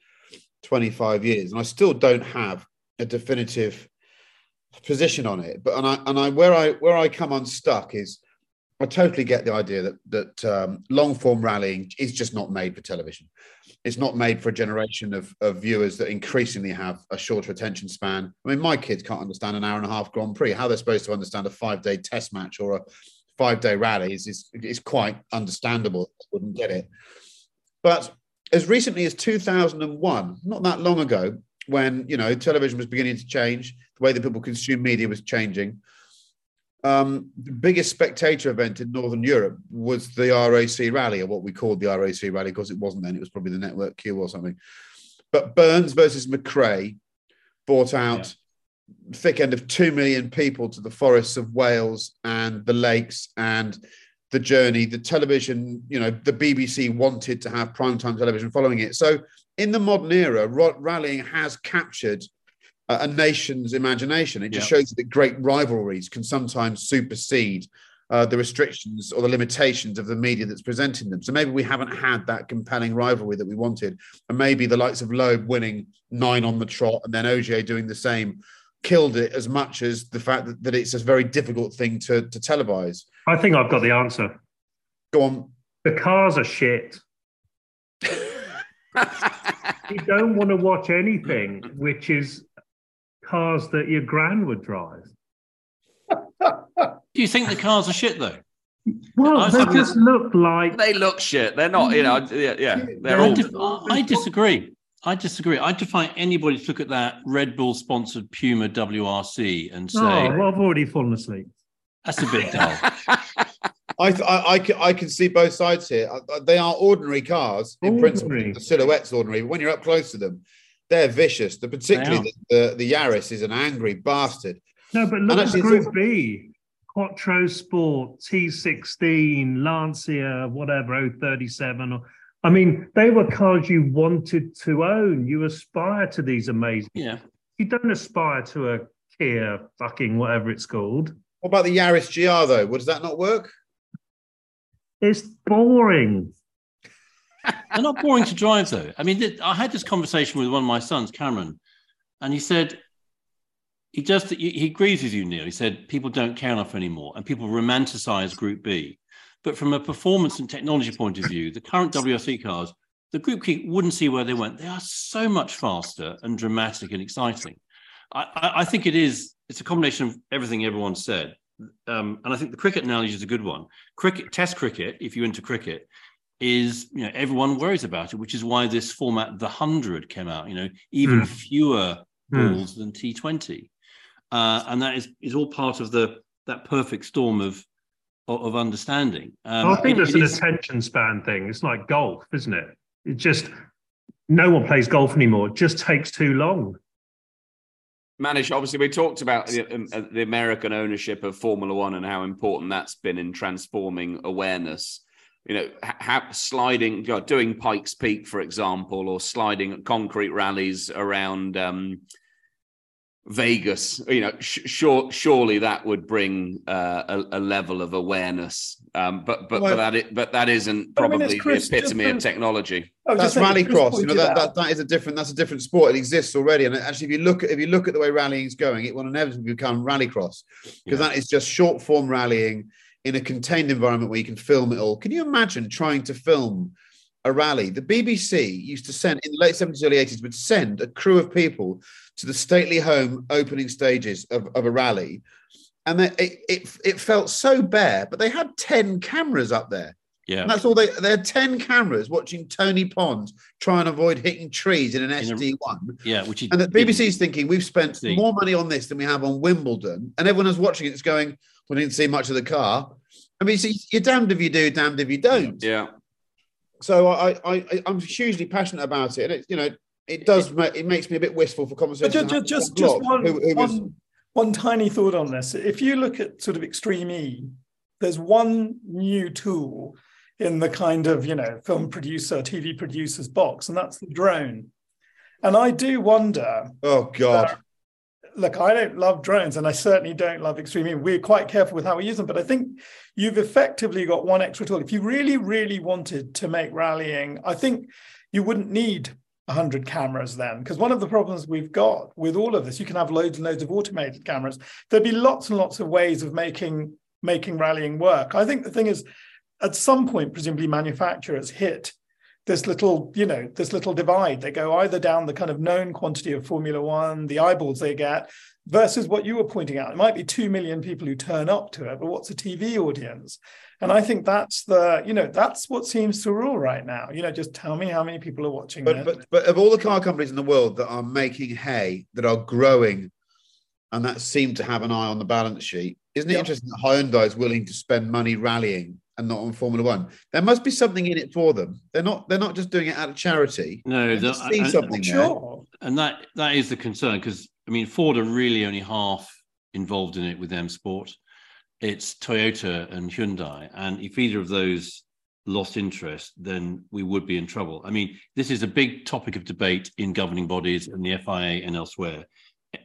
25 years. And I still don't have a definitive position on it. But and I and I where I where I come unstuck is I totally get the idea that that um, long form rallying is just not made for television. It's not made for a generation of, of viewers that increasingly have a shorter attention span. I mean, my kids can't understand an hour and a half Grand Prix. How they're supposed to understand a five day test match or a five day rally is, is, is quite understandable. I wouldn't get it. But as recently as 2001, not that long ago, when you know television was beginning to change, the way that people consume media was changing. Um, the biggest spectator event in Northern Europe was the RAC Rally, or what we called the RAC Rally, because it wasn't then; it was probably the Network Q or something. But Burns versus McRae brought out yeah. thick end of two million people to the forests of Wales and the lakes and the journey. The television, you know, the BBC wanted to have primetime television following it. So in the modern era, rallying has captured a nation's imagination. It just shows that great rivalries can sometimes supersede uh, the restrictions or the limitations of the media that's presenting them. So maybe we haven't had that compelling rivalry that we wanted. And maybe the likes of Loeb winning nine on the trot and then Ogier doing the same killed it as much as the fact that, that it's a very difficult thing to, to televise.
I think I've got the answer.
Go on.
The cars are shit. [laughs] you don't want to watch anything which is cars that your gran would drive.
Do you think the cars are shit though?
Well, they just look like
they look shit. They're not, you know. Yeah, yeah they're
I, all... I disagree. I disagree. I defy anybody to look at that Red Bull sponsored Puma WRC and oh, say, "Oh,
well, I've already fallen asleep."
That's a bit dull. [laughs]
I, I, I, can, I can see both sides here. Uh, uh, they are ordinary cars in ordinary. principle. The silhouette's ordinary, but when you're up close to them, they're vicious. The particularly the, the, the Yaris is an angry bastard.
No, but look at Group B: Quattro Sport, T16, Lancia, whatever, 037. Or, I mean, they were cars you wanted to own. You aspire to these amazing.
Yeah.
You don't aspire to a Kia, fucking whatever it's called.
What about the Yaris GR though? Does that not work?
It's boring.
They're not boring to drive, though. I mean, I had this conversation with one of my sons, Cameron, and he said he just he agrees with you, Neil. He said people don't care enough anymore, and people romanticize Group B. But from a performance and technology point of view, the current WRC cars the Group B wouldn't see where they went. They are so much faster and dramatic and exciting. I, I, I think it is. It's a combination of everything everyone said, um, and I think the cricket analogy is a good one. Cricket, Test cricket, if you're into cricket, is you know everyone worries about it, which is why this format, the hundred, came out. You know, even
Mm.
fewer
Mm.
balls than T20, uh, and that is is all part of the that perfect storm of of, of understanding. Um,
I think
it-
there's
it
an
is-
attention span thing. It's like golf, isn't it? It just no one plays golf anymore. It just takes too long.
Manish, obviously, we talked about the, um, uh, the American ownership of Formula One and how important that's been in transforming awareness. You know, ha- sliding, know, doing Pikes Peak, for example, or sliding concrete rallies around um, Vegas. You know, sh- sure, surely that would bring uh, a, a level of awareness. Um, but but
Well,
but that but that isn't
But I mean,
probably
Chris,
the epitome
just
of technology.
I
That's
just
rallycross. You know that, that that is a different that's a different sport. It exists already, and actually, if you look at if you look at the way rallying is going, it will inevitably become rallycross because that is just short form rallying in a contained environment where you can film it all. Can you imagine trying to film a rally? The BBC used to send in the late seventies, early eighties, would send a crew of people to the stately home opening stages of, of a rally, and they, it, it it felt so bare, but they had ten cameras up there.
Yeah.
And that's all they they had 10 cameras watching Tony Pond try and avoid hitting trees in an
a-
SD1.
yeah, which
And the BBC's thinking we've spent
See.
more money on this than we have on Wimbledon. And everyone who's watching it's going, we didn't see much of the car. I mean, see, you're damned if you do, damned if you don't.
Yeah.
So I, I, I'm hugely passionate about it. And it, you know, it does make it makes me a bit wistful for
But
conversations.
just, just, just, just one,
who- who
one, one tiny thought on this. If you look at sort of Extreme E, there's one new tool in the kind of, you know, film producer, TV producer's box, and that's the drone. And I do wonder,
oh God.
Uh, look, I don't love drones, and I certainly don't love Extreme E. We're quite careful with how we use them, but I think you've effectively got one extra tool. If you really, really wanted to make rallying, I think you wouldn't need 100 cameras then. Because one of the problems we've got with all of this you can have loads and loads of automated cameras. There'd be lots and lots of ways of making making rallying work. I think the thing is at some point presumably manufacturers hit this little you know this little divide. They go either down the kind of known quantity of formula 1 the eyeballs they get versus what you were pointing out. It might be 2 million people who turn up to it but what's a tv audience and i think that's the you know that's what seems to rule right now you know just tell me how many people are watching
But
it.
but but of all the car companies in the world that are making hay, that are growing, and that seem to have an eye on the balance sheet, isn't it
Yeah.
interesting that Hyundai is willing to spend money rallying and not on Formula One? There must be something in it for them. They're not they're not just doing it out of charity.
No,
They
the-
see
and-
something there.
sure
and that that is the concern because I mean Ford are really only half involved in it with M Sport. It's Toyota and Hyundai, and if either of those lost interest, then we would be in trouble. I mean, this is a big topic of debate in governing bodies and the FIA and elsewhere.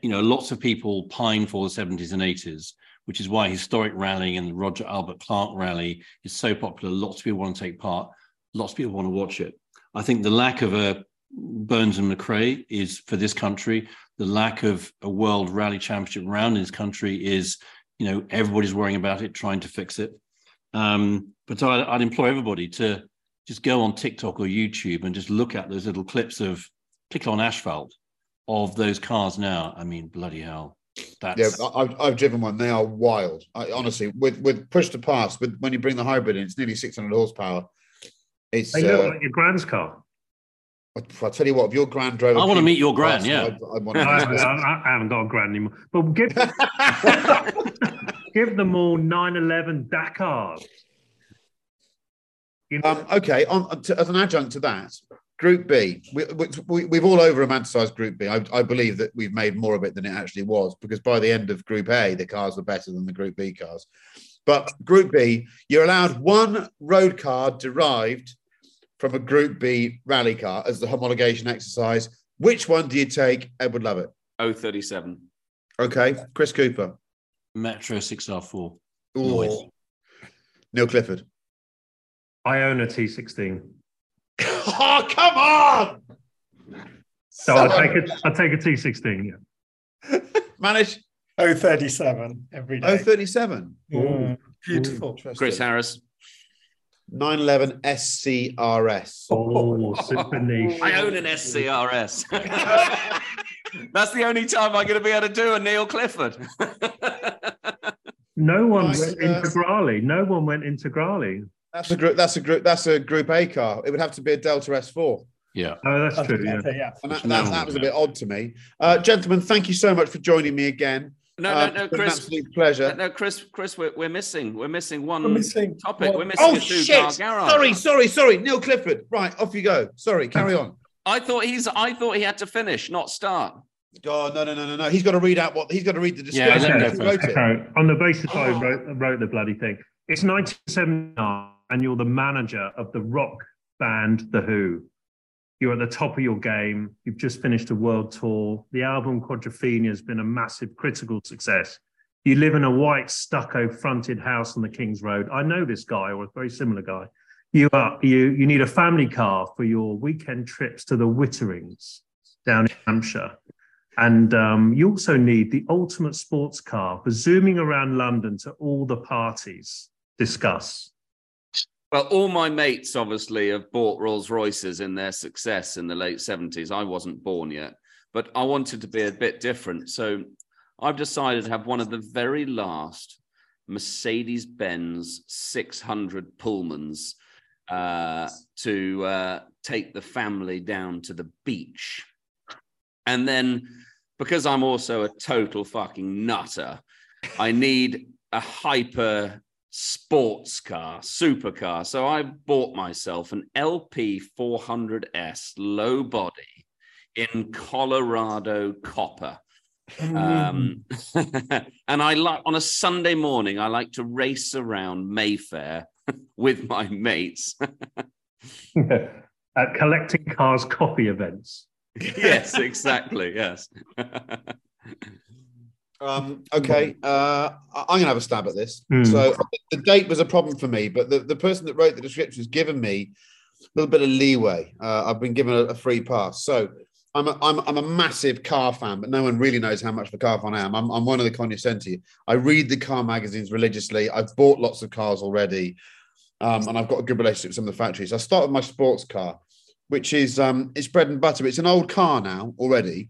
You know, lots of people pine for the 70s and 80s, which is why historic rallying and the Roger Albert Clark rally is so popular. Lots of people want to take part. Lots of people want to watch it. I think the lack of a Burns and McRae is for this country. The lack of a world rally championship round in this country is, you know, everybody's worrying about it, trying to fix it. Um, but I'd, I'd implore everybody to just go on TikTok or YouTube and just look at those little clips of, particularly on asphalt, of those cars now. I mean, bloody hell. That's
Yeah, I- I've, I've driven one. They are wild. I, honestly, with with push to pass, with when you bring the hybrid in, it's nearly 600 horsepower. It's.
They look
Uh,
like your grand's car.
I'll tell you what. If your grand drove,
I wanna meet your
grand.
Yeah.
I'd, I'd want
I,
to.
I- I haven't got a grand anymore. But give, [laughs] give them all 911 Dakars. You know,
Um, okay, on, to, as an adjunct to that, Group B, we, we, we've all over romanticized Group B. I, I believe that we've made more of it than it actually was because by the end of Group A, the cars were better than the Group B cars. But Group B, you're allowed one road car derived from a Group B rally car as the homologation exercise. Which one do you take? Edward Lovett.
037.
Okay, Chris Cooper.
Metro 6R4.
Ooh.
Noise.
Neil Clifford.
I own a T16.
oh, come on!
So I'll take it. I'll take a T16. Yeah. [laughs]
Manish.
037 every day.
037.
Mm, beautiful.
Chris Harris.
911 SCRS.
Oh, super niche.
I own an SCRS. [laughs] That's the only time I'm going to be able to do a Neil Clifford.
No one
Nice,
went
uh,
Integrale. No one went Integrale.
That's a group. That's a group. That's a Group A car. It would have to be a Delta S4.
Yeah.
Oh, that's true. Yeah.
Okay, yeah.
And that, that, that was a bit odd to me. Uh, gentlemen, thank you so much for joining me again.
No,
Uh,
no, no, Chris.
Absolute pleasure.
No, Chris, Chris, we're, we're missing. We're missing one
We're missing
topic.
one-
We're missing
Oh shit!
car.
Sorry, sorry, sorry. Neil Clifford. Right, off you go. Sorry, carry on.
I thought he's. I thought he had to finish, not start.
Oh no, no, no, no, no. He's got to read out what he's got to read the
Yeah,
description.
let him
He
go
wrote
first.
it.
Okay. On the basis I wrote, wrote the bloody thing. It's 1979, and you're the manager of the rock band The Who. You're at the top of your game. You've just finished a world tour. The album Quadrophenia has been a massive critical success. You live in a white stucco fronted house on the King's Road. I know this guy or a very similar guy. You are you you need a family car for your weekend trips to the Witterings down in Hampshire. And um, you also need the ultimate sports car for zooming around London to all the parties. Discuss.
Well, all my mates obviously have bought Rolls Royces in their success in the late 70s. I wasn't born yet, but I wanted to be a bit different. So I've decided to have one of the very last Mercedes Benz 600 Pullmans uh, to uh, take the family down to the beach. And then, because I'm also a total fucking nutter, I need a hyper sports car, supercar. So I bought myself an LP 400S low body in Colorado copper. Um, [laughs] and I like on a Sunday morning, I like to race around Mayfair [laughs] with my mates. [laughs]
At collecting cars coffee events.
yes, exactly. Yes.
Um, okay, uh, I'm gonna have a stab at this.
Hmm.
So the date was a problem for me, but the, the person that wrote the description has given me a little bit of leeway. Uh, I've been given a, a free pass, so I'm a, I'm, I'm a massive car fan, but no one really knows how much of a car fan I am. I'm, I'm one of the cognoscenti. I read the car magazines religiously. I've bought lots of cars already, um, and I've got a good relationship with some of the factories. I start with my sports car, which is um, it's bread and butter. It's an old car now already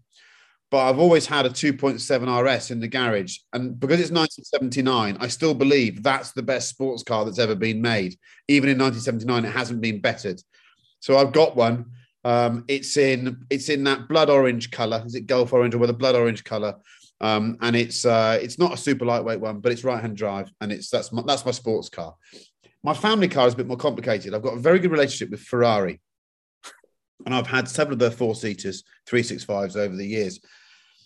but I've always had a 2.7 RS in the garage. And because it's 1979, I still believe that's the best sports car that's ever been made. Even in 1979, it hasn't been bettered. So I've got one. Um, it's in it's in that blood orange color. Is it Gulf orange or with a blood orange color? Um, and it's uh, it's not a super lightweight one, but it's right hand drive, and it's that's my, that's my sports car. My family car is a bit more complicated. I've got a very good relationship with Ferrari, and I've had several of their four seaters, three six fives over the years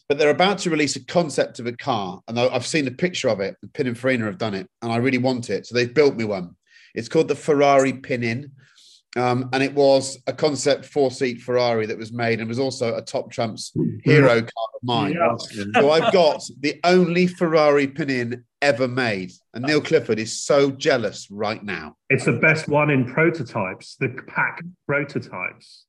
but they're about to release a concept of a car, and I've seen a picture of it. Pininfarina have done it, and I really want it. So they've built me one. It's called the Ferrari Pinin, um, and it was a concept four-seat Ferrari that was made, and was also a Top Trumps hero car of mine.
Yeah.
So I've got the only Ferrari Pinin ever made, and Neil Clifford is so jealous right now.
It's the best one in prototypes, the pack prototypes.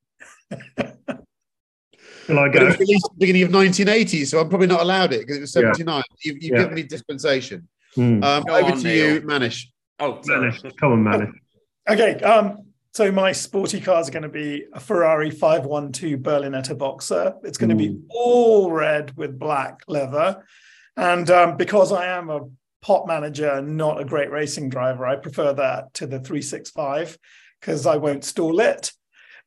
Shall I
But it was released at the beginning of 1980, so I'm probably not allowed it because it was
Yeah.
79. You've, you've
Yeah.
given me dispensation.
Hmm.
Um, over
on,
to
Neil.
you, Manish.
Oh.
Manish, Come on, Manish. [laughs]
Okay. Um, so my sporty car is going to be a Ferrari 512 Berlinetta Boxer. It's going to be all red with black leather. And um, because I am a pot manager and not a great racing driver, I prefer that to the 365 because I won't stall it.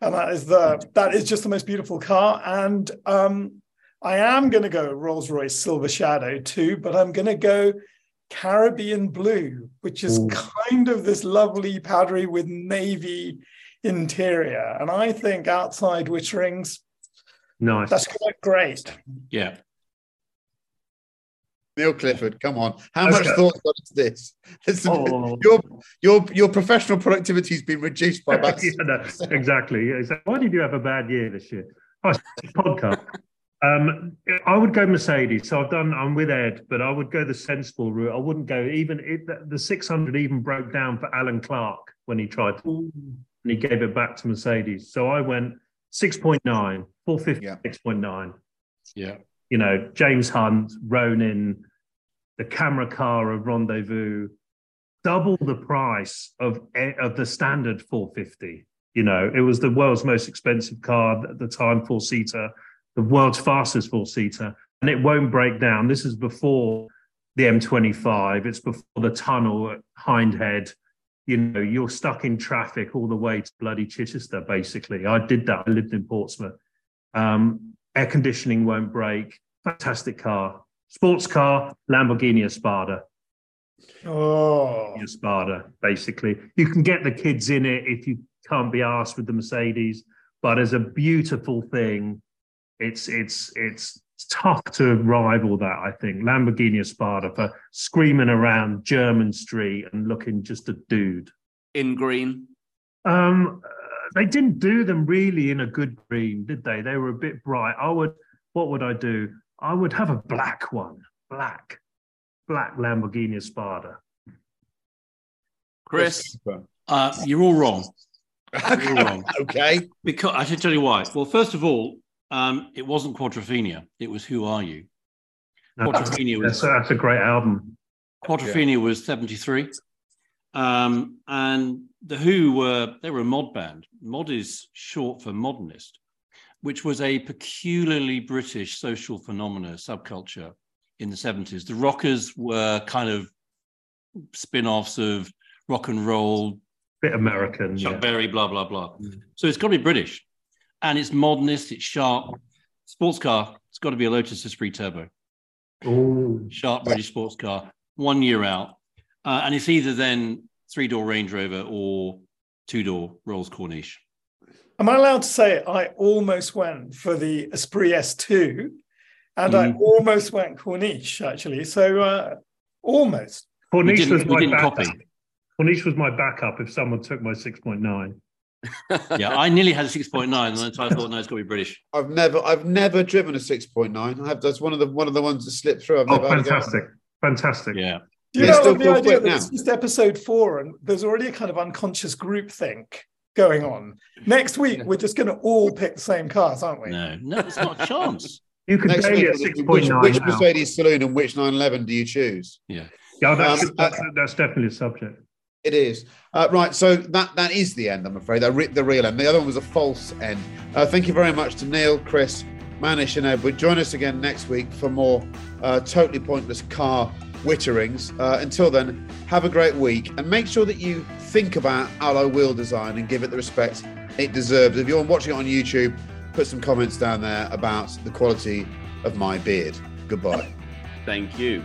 And that is the that is just the most beautiful car. And um, I am going to go Rolls Royce Silver Shadow too, but I'm going to go Caribbean Blue, which is
Ooh.
kind of this lovely powdery with navy interior. And I think outside Witterings,
Nice.
that's going to look great.
Yeah.
Neil Clifford, come on. How
Okay.
much thought got into this? [laughs] Listen,
Oh.
your, your, your professional productivity has been reduced by about. [laughs]
Yeah, no, exactly. Yeah. Why did you have a bad year this year? Oh, podcast. Um, I would go Mercedes. So I've done. I'm with Ed, but I would go the sensible route. I wouldn't go even it, the- the 600 even broke down for Alan Clark when he tried to, and he gave it back to Mercedes. So I went 6.9, 450,
Yeah.
6.9.
Yeah.
You know, James Hunt, Ronin, the camera car of Rendezvous, double the price of of the standard 450. You know, it was the world's most expensive car at the time, four seater, the world's fastest four seater, and it won't break down. This is before the M25. It's before the tunnel at Hindhead. You know, you're stuck in traffic all the way to bloody Chichester. Basically, I did that. I lived in Portsmouth. Um, air conditioning won't break. Fantastic car, sports car, Lamborghini Espada.
Oh,
Espada, basically. You can get the kids in it if you can't be asked with the Mercedes, but as a beautiful thing, it's it's it's tough to rival that. I think Lamborghini Espada for screaming around Jermyn Street and looking just a dude
in green.
Um, they didn't do them really in a good green, did they? They were a bit bright. I would, what would I do? I would have a black one, black, black Lamborghini Espada.
Chris,
uh, you're all wrong. [laughs] You're all wrong.
okay.
Because I should tell you why. Well, first of all, um, it wasn't Quadrophenia. It was Who Are You?
Quadrophenia was. That's, that's a great album.
Quadrophenia yeah. was 73. Um, and the Who were they were a mod band. Mod is short for modernist, which was a peculiarly British social phenomena subculture in the 70s. The rockers were kind of spin-offs of rock and roll,
bit American,
Chuck
yeah.
Berry, blah blah blah. Mm. So it's got to be British, and it's modernist. It's sharp. Sports car. It's got to be a Lotus Esprit Turbo.
Ooh.
Sharp British sports car. One year out, uh, and it's either then three door Range Rover or two door Rolls Corniche.
Am I allowed to say I almost went for the Esprit S2 and mm. I almost went Corniche actually? So uh, almost.
Corniche was my backup. Copy. Corniche was my backup if someone took my 6.9. [laughs]
yeah, I nearly had a 6.9 and I thought, no, it's got to be British.
I've never I've never driven a 6.9. I have that's one of the one of the ones that slipped through. I've
oh, fantastic. Fantastic.
Yeah.
Do you know, the idea that it's just episode four, and there's already a kind of unconscious group think going on. Next week, we're just going to all pick the same cars, aren't we?
No, no, it's not a chance. [laughs]
You can Next week,
which, which Mercedes saloon and which 911 do you choose?
Yeah,
yeah, that's, um, that's, that's definitely a subject.
It is uh, right. So that that is the end. I'm afraid. Re- the real end. The other one was a false end. Uh, thank you very much to Neil, Chris, Manish, and Edward. Join us again next week for more uh, totally pointless car Witterings. Uh, until then, have a great week and make sure that you think about alloy wheel design and give it the respect it deserves. If you're watching it on YouTube, put some comments down there about the quality of my beard. Goodbye.
Thank you.